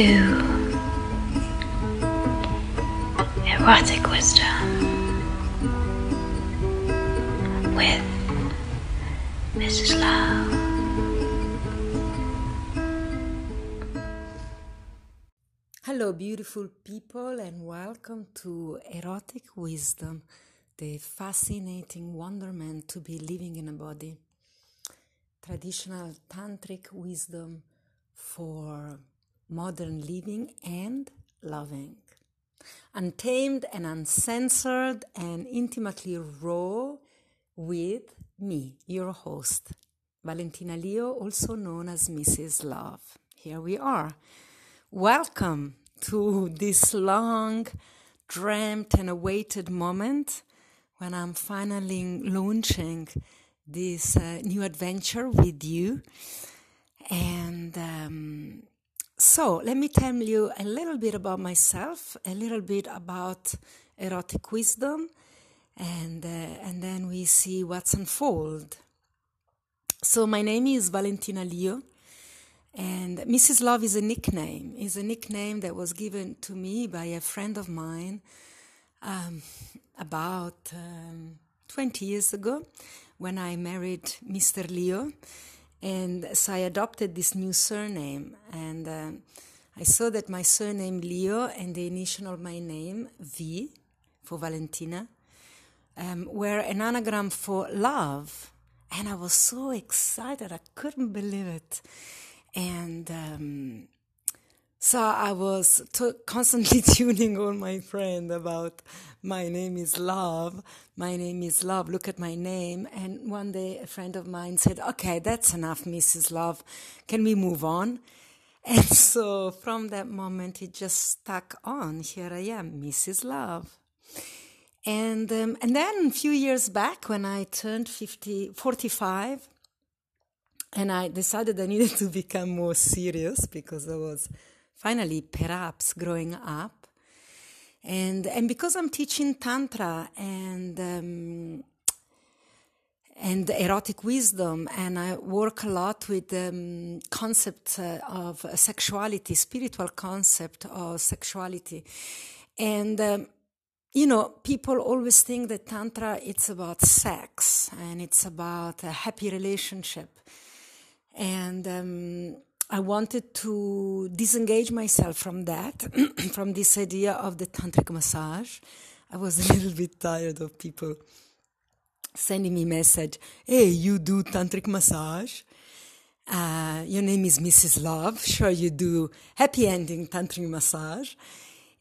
to Erotic Wisdom with Mrs. Love. Hello, beautiful people, and welcome to Erotic Wisdom, the fascinating wonderment to be living in a body. Traditional tantric wisdom for modern living and loving. Untamed and uncensored and intimately raw with me, your host, Valentina Leo, also known as Mrs. Love. Here we are. Welcome to this long, dreamt and awaited moment when I'm finally launching this uh, new adventure with you. And um, so, let me tell you a little bit about myself, a little bit about erotic wisdom, and uh, and then we see what's unfold. So, my name is Valentina Leo, and Mrs. Love is a nickname. is a nickname that was given to me by a friend of mine um, about um, 20 years ago when I married Mr. Leo and so I adopted this new surname. And uh, I saw that my surname Leo and the initial of my name, V, for Valentina, um, were an anagram for love. And I was so excited, I couldn't believe it. And um, so I was t- constantly tuning all my friends about my name is Love, my name is Love, look at my name. And one day a friend of mine said, okay, that's enough, Mrs. Love. Can we move on? And so from that moment, it just stuck on. Here I am, Mrs. Love. And, um, and then a few years back when I turned 50, 45, and I decided I needed to become more serious because I was finally perhaps growing up. And and because i'm teaching tantra and um, and erotic wisdom and i work a lot with the um, concept uh, of sexuality spiritual concept of sexuality. And um, you know people always think that tantra it's about sex and it's about a happy relationship. And um, I wanted to disengage myself from that, from this idea of the tantric massage. I was a little bit tired of people sending me message, "Hey, you do tantric massage? Uh, your name is Mrs. Love. Sure, you do happy ending tantric massage."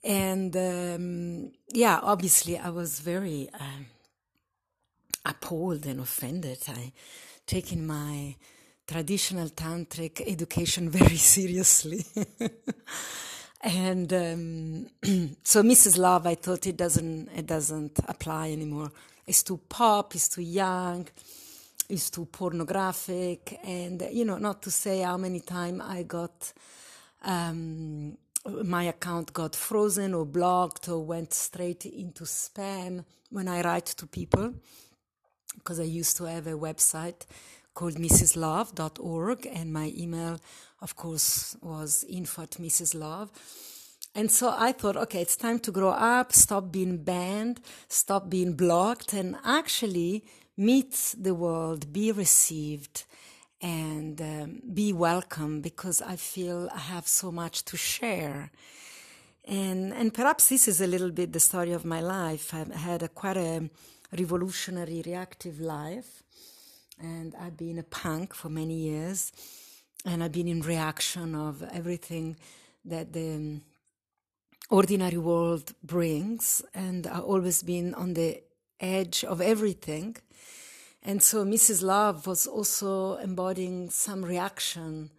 And um, yeah, obviously, I was very um, appalled and offended. I taken my traditional tantric education very seriously. and um, so Mrs. Love, I thought it doesn't it doesn't apply anymore. It's too pop. It's too young. It's too pornographic. And you know, not to say how many times I got. Um, my account got frozen or blocked or went straight into spam when I write to people because I used to have a website called mrslove.org, and my email, of course, was info at mrslove. And so I thought, okay, it's time to grow up, stop being banned, stop being blocked, and actually meet the world, be received, and um, be welcome because I feel I have so much to share. And, and perhaps this is a little bit the story of my life. I've had a quite a revolutionary, reactive life and I've been a punk for many years, and I've been in reaction of everything that the um, ordinary world brings, and I've always been on the edge of everything. And so Mrs. Love was also embodying some reaction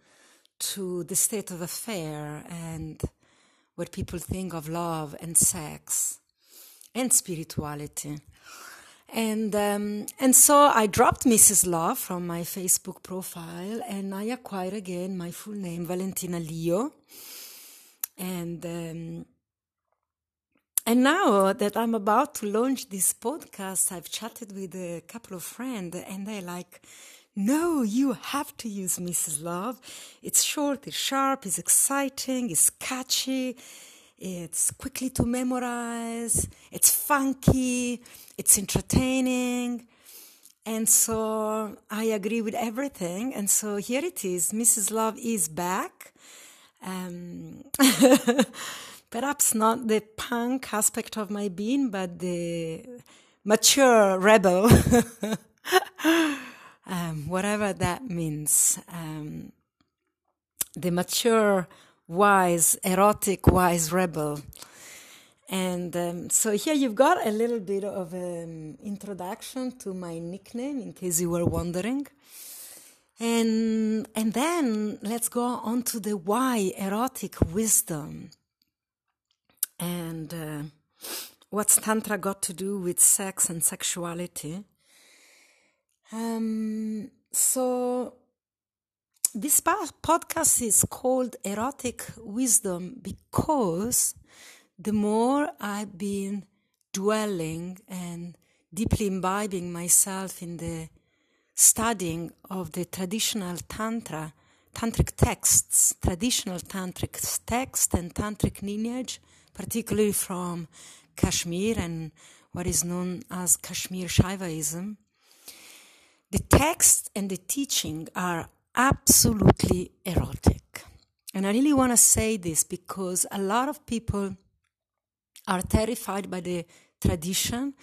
to the state of affair and what people think of love and sex and spirituality. And um, and so I dropped Mrs. Love from my Facebook profile, and I acquired again my full name, Valentina Leo. And um, and now that I'm about to launch this podcast, I've chatted with a couple of friends and they're like, no, you have to use Mrs. Love. It's short, it's sharp, it's exciting, it's catchy, it's quickly to memorize, it's funky, it's entertaining. And so I agree with everything. And so here it is Mrs. Love is back. Um, perhaps not the punk aspect of my being, but the mature rebel. um, whatever that means. Um, the mature, wise, erotic, wise rebel. And um, so here you've got a little bit of an introduction to my nickname, in case you were wondering. And, and then let's go on to the why erotic wisdom. And uh, what's Tantra got to do with sex and sexuality? Um, so this podcast is called Erotic Wisdom because the more I've been dwelling and deeply imbibing myself in the studying of the traditional Tantra, Tantric texts, traditional Tantric text and Tantric lineage, particularly from Kashmir and what is known as Kashmir Shaivism, the text and the teaching are absolutely erotic. And I really want to say this because a lot of people are terrified by the tradition.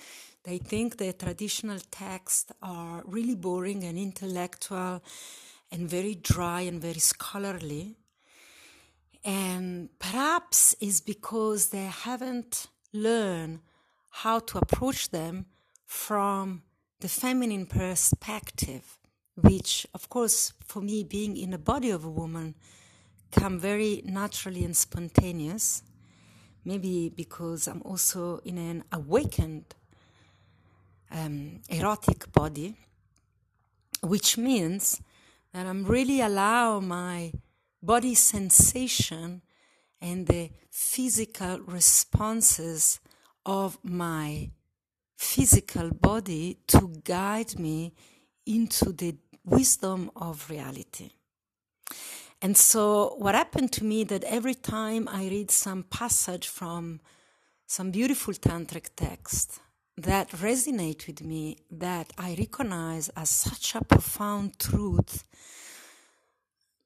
They think the traditional texts are really boring and intellectual and very dry and very scholarly. And perhaps is because they haven't learned how to approach them from the feminine perspective, which, of course, for me, being in the body of a woman, come very naturally and spontaneous. Maybe because I'm also in an awakened um, erotic body, which means that I'm really allow my body sensation and the physical responses of my physical body to guide me into the wisdom of reality. And so what happened to me that every time I read some passage from some beautiful tantric text that resonate with me, that I recognize as such a profound truth,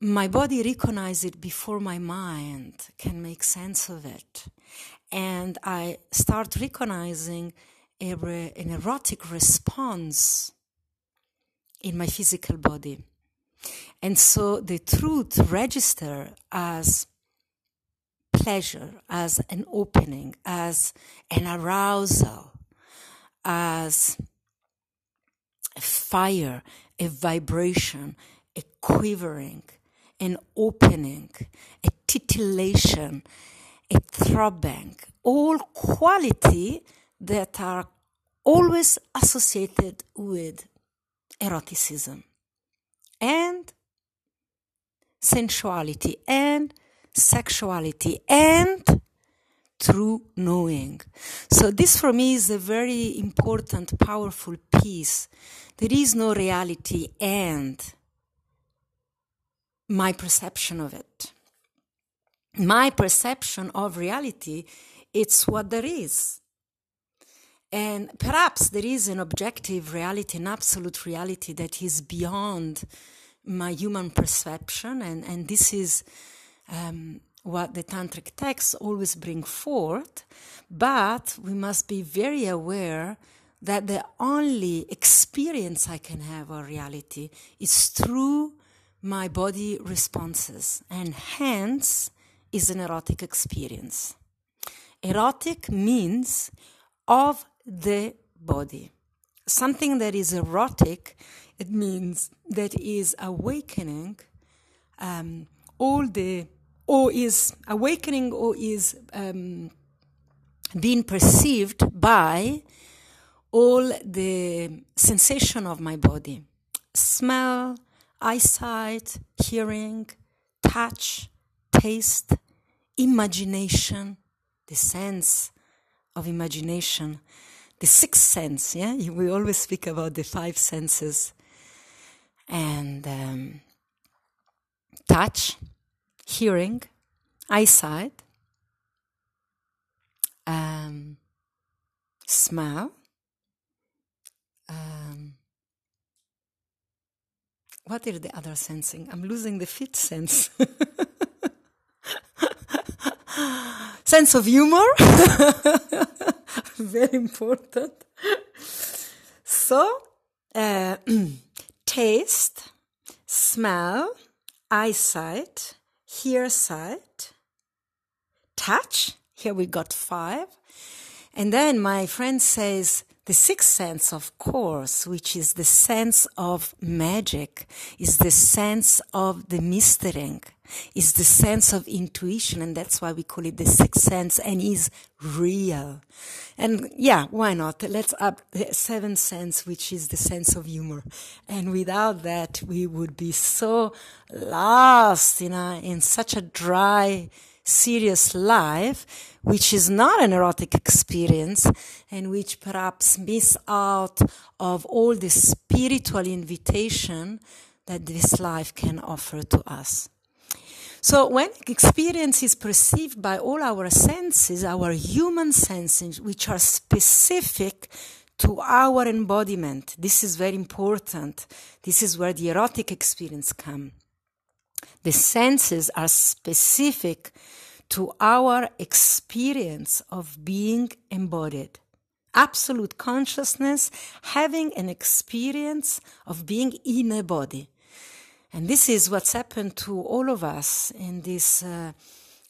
my body recognize it before my mind can make sense of it. And I start recognizing a, an erotic response in my physical body. And so the truth register as pleasure, as an opening, as an arousal, as a fire, a vibration, a quivering, an opening, a titillation, a throbbing, all quality that are always associated with eroticism and sensuality and sexuality and true knowing. So this for me is a very important, powerful piece. There is no reality and my perception of it. My perception of reality, it's what there is. And perhaps there is an objective reality, an absolute reality that is beyond my human perception, and, and this is um, what the tantric texts always bring forth. But we must be very aware that the only experience I can have of reality is through my body responses, and hence is an erotic experience. Erotic means of the body. Something that is erotic, it means that is awakening um, all the, or is awakening or is um, being perceived by all the sensation of my body smell, eyesight, hearing, touch, taste, imagination, the sense of imagination, the sixth sense. Yeah, we always speak about the five senses, and um, touch, hearing, eyesight, um, smell. Um, what is the other sensing? I'm losing the fifth sense. sense of humor, very important. So, uh, taste, smell, eyesight, hear sight, touch. Here we got five. And then my friend says, the sixth sense, of course, which is the sense of magic, is the sense of the mystering, is the sense of intuition, and that's why we call it the sixth sense, and is real. And yeah, why not? Let's up the seventh sense, which is the sense of humor. And without that, we would be so lost in a, in such a dry, serious life, which is not an erotic experience and which perhaps miss out of all the spiritual invitation that this life can offer to us. So when experience is perceived by all our senses, our human senses, which are specific to our embodiment, this is very important. This is where the erotic experience comes. The senses are specific to our experience of being embodied. Absolute consciousness having an experience of being in a body. And this is what's happened to all of us in this uh,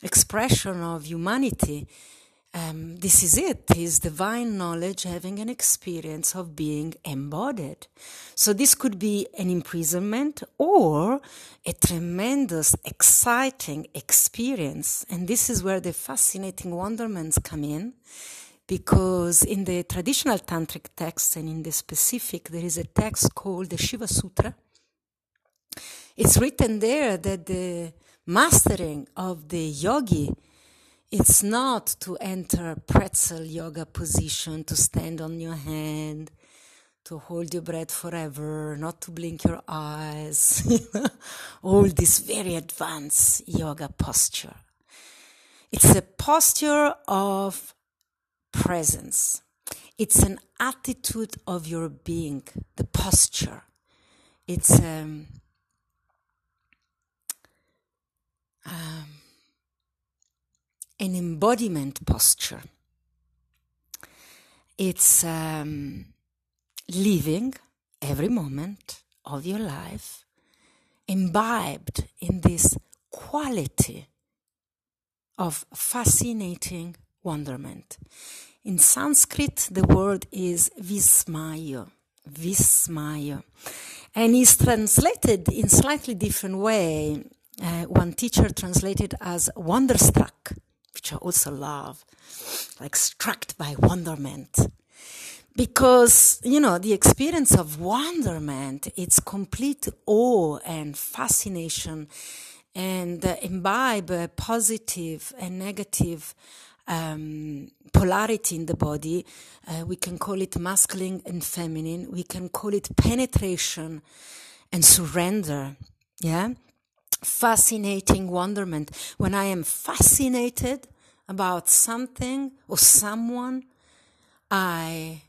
expression of humanity. Um, this is it is divine knowledge having an experience of being embodied. So this could be an imprisonment or a tremendous exciting experience. And this is where the fascinating wonderments come in because in the traditional tantric texts and in the specific there is a text called the shiva sutra it's written there that the mastering of the yogi it's not to enter pretzel yoga position, to stand on your hand, to hold your breath forever, not to blink your eyes. All this very advanced yoga posture. It's a posture of presence. It's an attitude of your being, the posture. It's um, an embodiment posture. It's um, living every moment of your life imbibed in this quality of fascinating wonderment. In Sanskrit, the word is vismaya, vismaya, and is translated in slightly different way. Uh, one teacher translated as wonderstruck, I also love, like struck by wonderment. Because, you know, the experience of wonderment, it's complete awe and fascination and uh, imbibe a positive and negative um, polarity in the body. Uh, we can call it masculine and feminine. We can call it penetration and surrender. Yeah fascinating wonderment. When I am fascinated about something or someone, I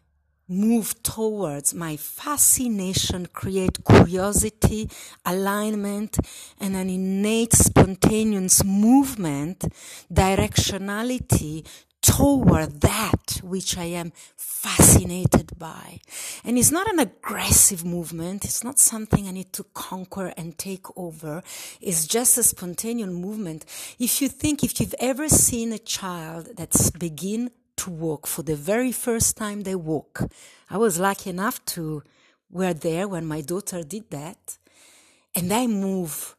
move towards my fascination create curiosity alignment and an innate spontaneous movement directionality toward that which I am fascinated by. And it's not an aggressive movement. It's not something I need to conquer and take over. It's just a spontaneous movement. If you think, if you've ever seen a child that's begin to walk for the very first time they walk, I was lucky enough to were there when my daughter did that. And they move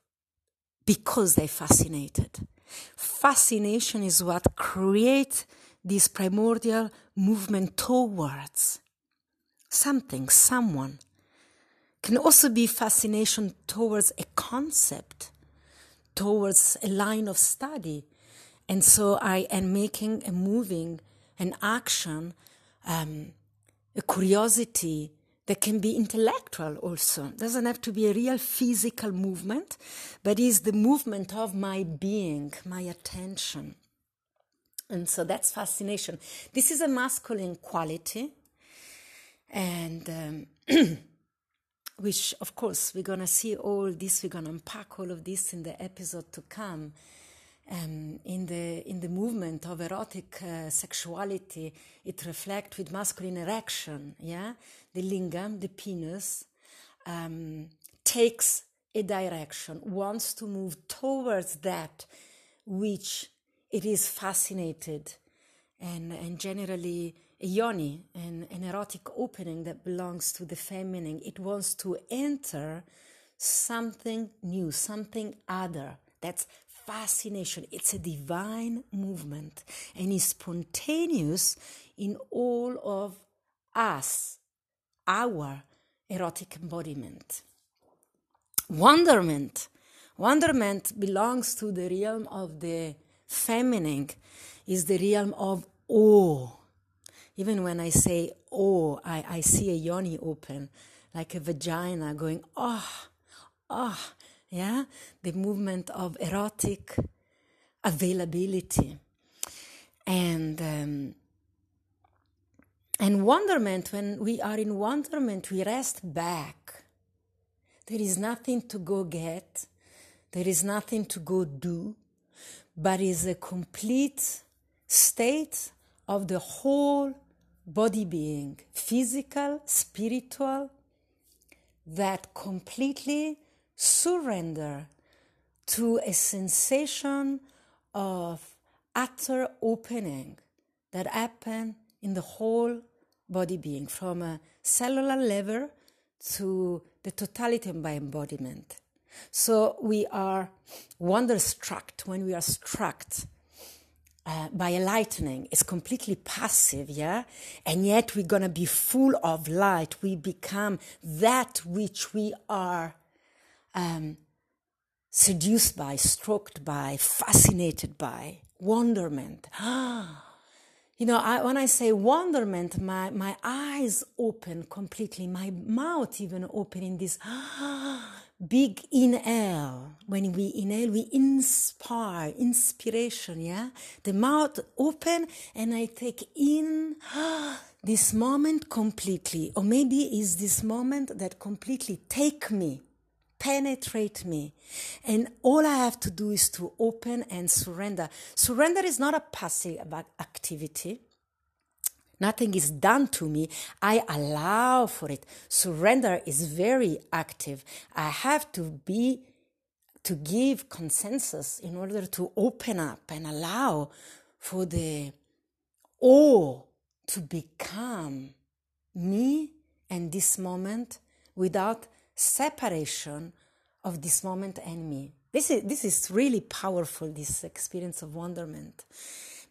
because they're fascinated. Fascination is what creates this primordial movement towards something, someone. Can also be fascination towards a concept, towards a line of study. And so I am making a moving an action, um, a curiosity that can be intellectual also. Doesn't have to be a real physical movement, but is the movement of my being, my attention. And so that's fascination. This is a masculine quality, and um, which, of course, we're going to see all this, we're going to unpack all of this in the episode to come. Um, in the in the movement of erotic uh, sexuality, it reflects with masculine erection. Yeah, the lingam, the penis, um, takes a direction, wants to move towards that which it is fascinated and, and generally a yoni, an, an erotic opening that belongs to the feminine. It wants to enter something new, something other. That's fascination. It's a divine movement and is spontaneous in all of us, our erotic embodiment. Wonderment. Wonderment belongs to the realm of the feminine is the realm of awe. Even when I say awe, I, I see a yoni open, like a vagina going, oh, oh, yeah? The movement of erotic availability. And, um, and wonderment, when we are in wonderment, we rest back. There is nothing to go get, there is nothing to go do but is a complete state of the whole body being, physical, spiritual, that completely surrender to a sensation of utter opening that happen in the whole body being from a cellular level to the totality my embodiment. So we are wonderstruck when we are struck uh, by a lightning. It's completely passive, yeah? And yet we're going to be full of light. We become that which we are um, seduced by, stroked by, fascinated by, wonderment. you know, I, when I say wonderment, my, my eyes open completely, my mouth even open in this big inhale. When we inhale, we inspire, inspiration, yeah? The mouth open and I take in this moment completely. Or maybe is this moment that completely take me, penetrate me. And all I have to do is to open and surrender. Surrender is not a passive activity. Nothing is done to me. I allow for it. Surrender is very active. I have to be, to give consensus in order to open up and allow for the awe to become me and this moment without separation of this moment and me. This is, this is really powerful, this experience of wonderment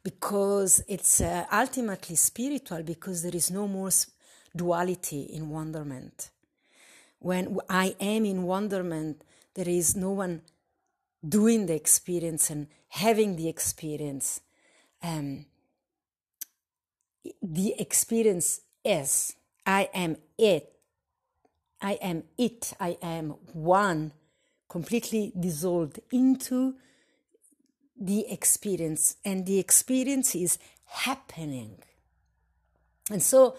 because it's uh, ultimately spiritual because there is no more duality in wonderment. When I am in wonderment, there is no one doing the experience and having the experience. Um, the experience is I am it. I am it. I am one, completely dissolved into the experience, and the experience is happening. And so,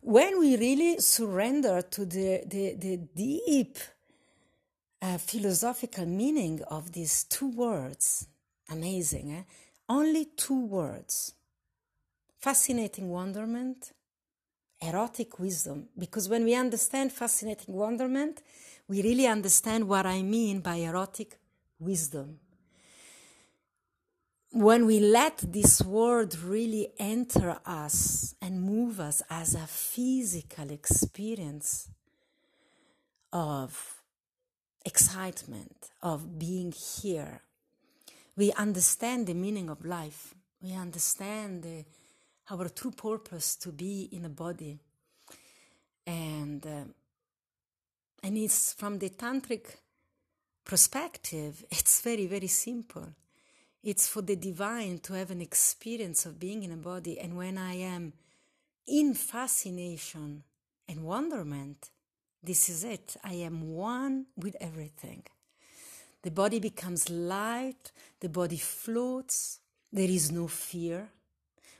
when we really surrender to the, the, the deep uh, philosophical meaning of these two words, amazing, eh? only two words fascinating wonderment, erotic wisdom. Because when we understand fascinating wonderment, we really understand what I mean by erotic wisdom when we let this word really enter us and move us as a physical experience of excitement, of being here, we understand the meaning of life. We understand the, our true purpose to be in a body. And, uh, and it's from the tantric perspective, it's very, very simple It's for the divine to have an experience of being in a body. And when I am in fascination and wonderment, this is it. I am one with everything. The body becomes light, the body floats, there is no fear.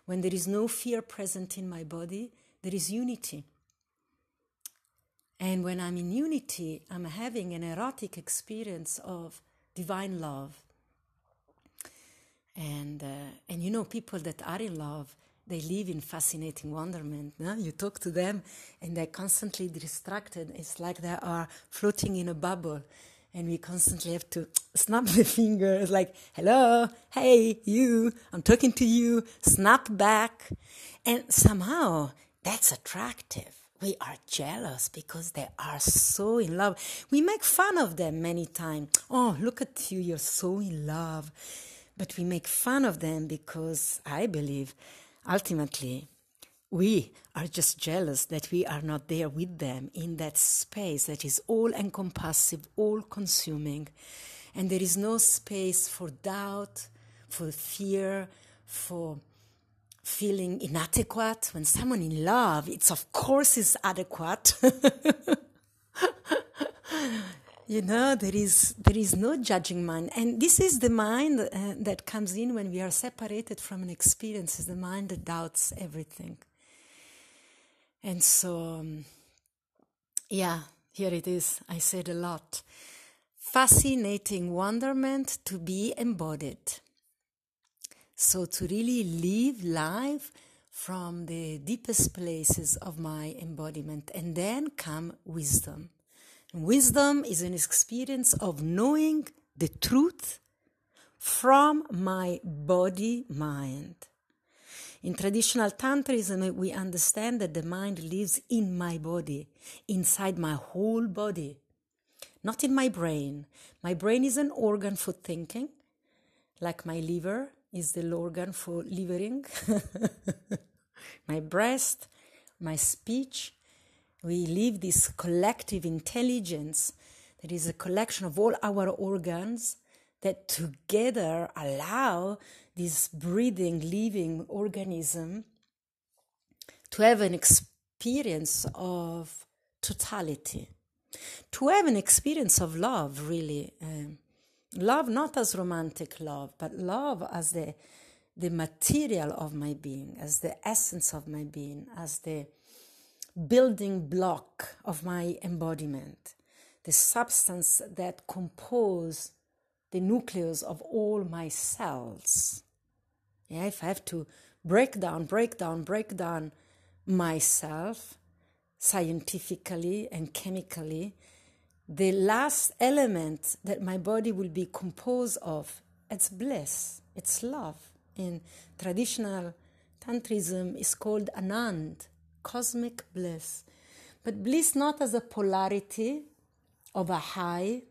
When there is no fear present in my body, there is unity. And when I'm in unity, I'm having an erotic experience of divine love. And, uh, and you know, people that are in love, they live in fascinating wonderment. No? You talk to them and they're constantly distracted. It's like they are floating in a bubble. And we constantly have to snap the fingers like, hello, hey, you, I'm talking to you, snap back. And somehow that's attractive. We are jealous because they are so in love. We make fun of them many times. Oh, look at you, you're so in love. But we make fun of them because I believe ultimately we are just jealous that we are not there with them in that space that is all encompassive, all consuming. And there is no space for doubt, for fear, for feeling inadequate. When someone in love, it's of course is adequate. you know there is there is no judging mind. And this is the mind uh, that comes in when we are separated from an experience is the mind that doubts everything. And so um, yeah here it is. I said a lot. Fascinating wonderment to be embodied. So to really live life from the deepest places of my embodiment and then come wisdom Wisdom is an experience of knowing the truth from my body mind. In traditional Tantrism, we understand that the mind lives in my body, inside my whole body, not in my brain. My brain is an organ for thinking, like my liver is the organ for livering, my breast, my speech, we live this collective intelligence that is a collection of all our organs that together allow this breathing, living organism to have an experience of totality, to have an experience of love, really. Um, love not as romantic love, but love as the, the material of my being, as the essence of my being, as the building block of my embodiment, the substance that compose the nucleus of all my cells. Yeah, if I have to break down, break down, break down myself scientifically and chemically, the last element that my body will be composed of, it's bliss, it's love. In traditional Tantrism is called Anand, cosmic bliss. But bliss not as a polarity of a high,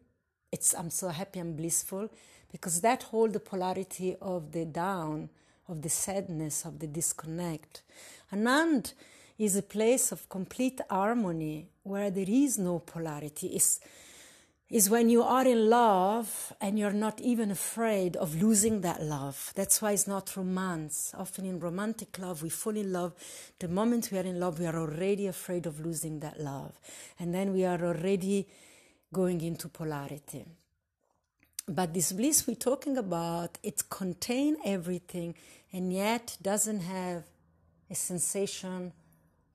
it's I'm so happy I'm blissful, because that hold the polarity of the down, of the sadness, of the disconnect. Anand is a place of complete harmony where there is no polarity. It's is when you are in love and you're not even afraid of losing that love. That's why it's not romance. Often in romantic love, we fall in love. The moment we are in love, we are already afraid of losing that love. And then we are already going into polarity. But this bliss we're talking about, it contains everything and yet doesn't have a sensation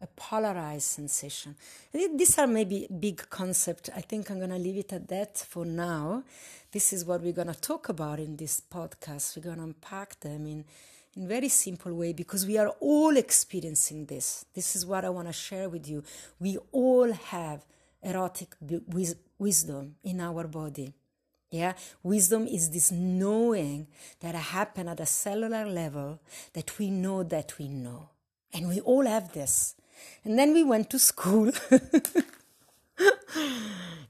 a polarized sensation. These are maybe big concepts. I think I'm going to leave it at that for now. This is what we're going to talk about in this podcast. We're going to unpack them in in very simple way because we are all experiencing this. This is what I want to share with you. We all have erotic wisdom in our body. Yeah, wisdom is this knowing that happen at a cellular level that we know that we know. And we all have this. And then we went to school.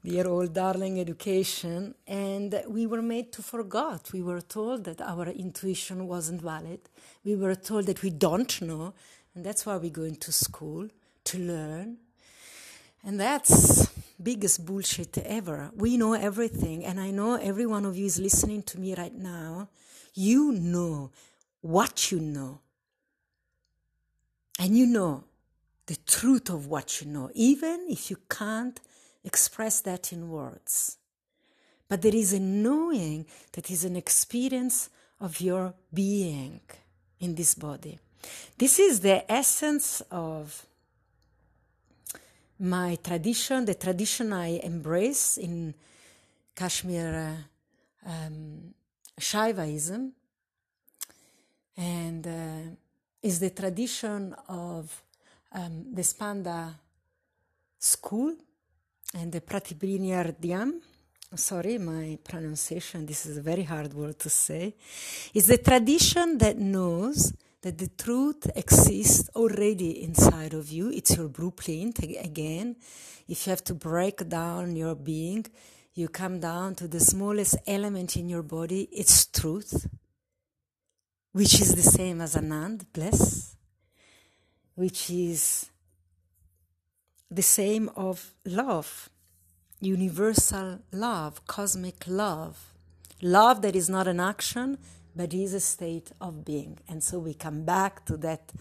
Dear old darling education, and we were made to forget. We were told that our intuition wasn't valid. We were told that we don't know, and that's why we go into school to learn. And that's biggest bullshit ever. We know everything, and I know every one of you is listening to me right now. you know what you know. And you know the truth of what you know, even if you can't express that in words. But there is a knowing that is an experience of your being in this body. This is the essence of my tradition, the tradition I embrace in Kashmir uh, um, Shaivism, and uh, is the tradition of um, the Spanda school and the Pratyabhijnahridayam. Sorry, my pronunciation, this is a very hard word to say. Is the tradition that knows that the truth exists already inside of you. It's your blueprint. Again, if you have to break down your being, you come down to the smallest element in your body, it's truth, which is the same as Anand, bliss, which is the same of love, universal love, cosmic love, love that is not an action, but is a state of being. And so we come back to that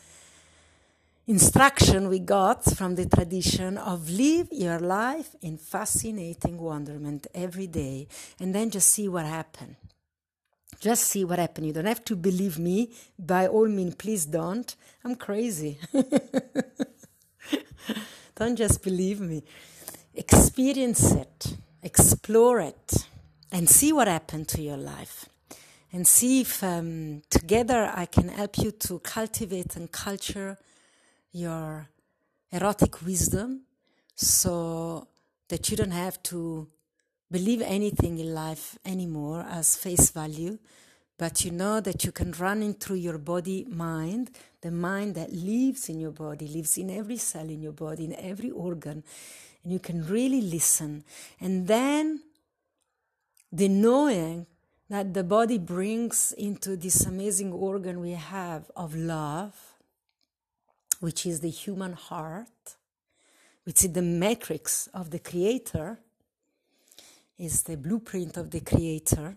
instruction we got from the tradition of live your life in fascinating wonderment every day and then just see what happens. Just see what happened. You don't have to believe me. By all means, please don't. I'm crazy. don't just believe me. Experience it, explore it, and see what happened to your life and see if um, together I can help you to cultivate and culture your erotic wisdom so that you don't have to believe anything in life anymore as face value, but you know that you can run in through your body mind, the mind that lives in your body, lives in every cell in your body, in every organ, and you can really listen. And then the knowing that the body brings into this amazing organ we have of love, which is the human heart, which is the matrix of the Creator, is the blueprint of the Creator,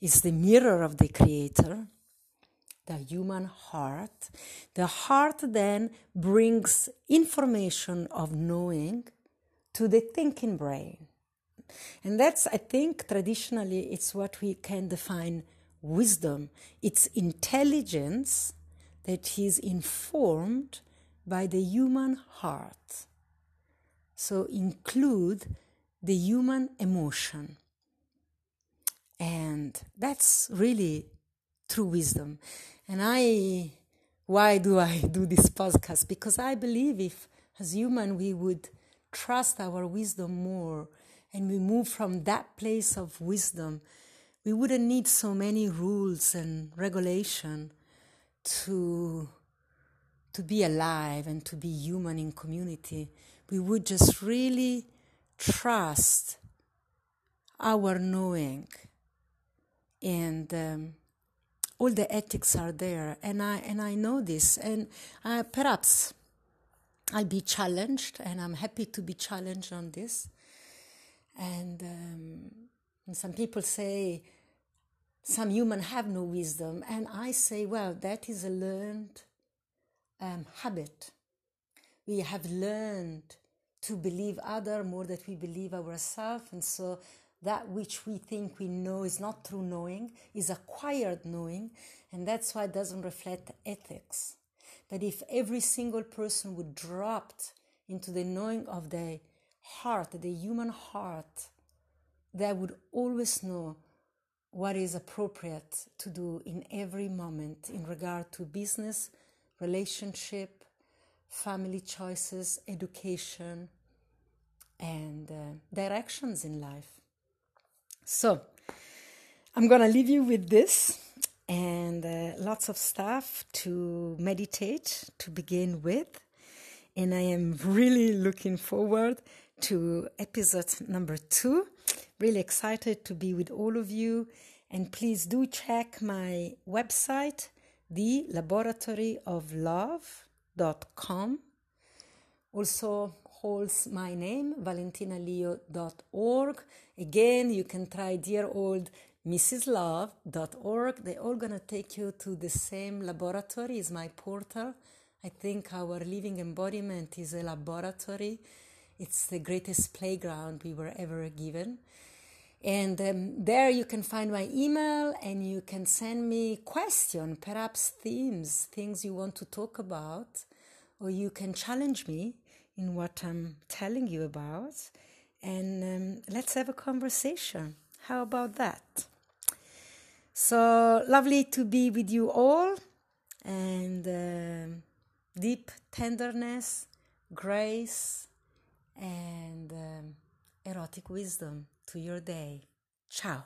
is the mirror of the Creator, the human heart. The heart then brings information of knowing to the thinking brain. And that's, I think, traditionally, it's what we can define wisdom. It's intelligence that is informed by the human heart. So include the human emotion. And that's really true wisdom. And I, why do I do this podcast? Because I believe if, as human, we would trust our wisdom more and we move from that place of wisdom, we wouldn't need so many rules and regulation to to be alive and to be human in community. We would just really trust our knowing, and um, all the ethics are there. And I and I know this, and uh, perhaps I'll be challenged, and I'm happy to be challenged on this and, um, and some people say some human have no wisdom. And I say, well, that is a learned um, habit. We have learned to believe other more than we believe ourselves. And so that which we think we know is not true knowing, is acquired knowing. And that's why it doesn't reflect ethics. But if every single person would drop into the knowing of the heart, the human heart, that would always know what is appropriate to do in every moment in regard to business, relationship, family choices, education, and uh, directions in life. So, I'm going to leave you with this and uh, lots of stuff to meditate to begin with. And I am really looking forward to episode number two. Really excited to be with all of you. And please do check my website, the laboratory of Also holds my name, valentinaleo.org. Again, you can try dear old mrslove.org. They're all going to take you to the same laboratory, is my portal. I think our living embodiment is a laboratory. It's the greatest playground we were ever given. And um, there you can find my email and you can send me questions, perhaps themes, things you want to talk about, or you can challenge me in what I'm telling you about. And um, let's have a conversation. How about that? So lovely to be with you all and uh, deep tenderness, grace, and um, erotic wisdom to your day. Ciao.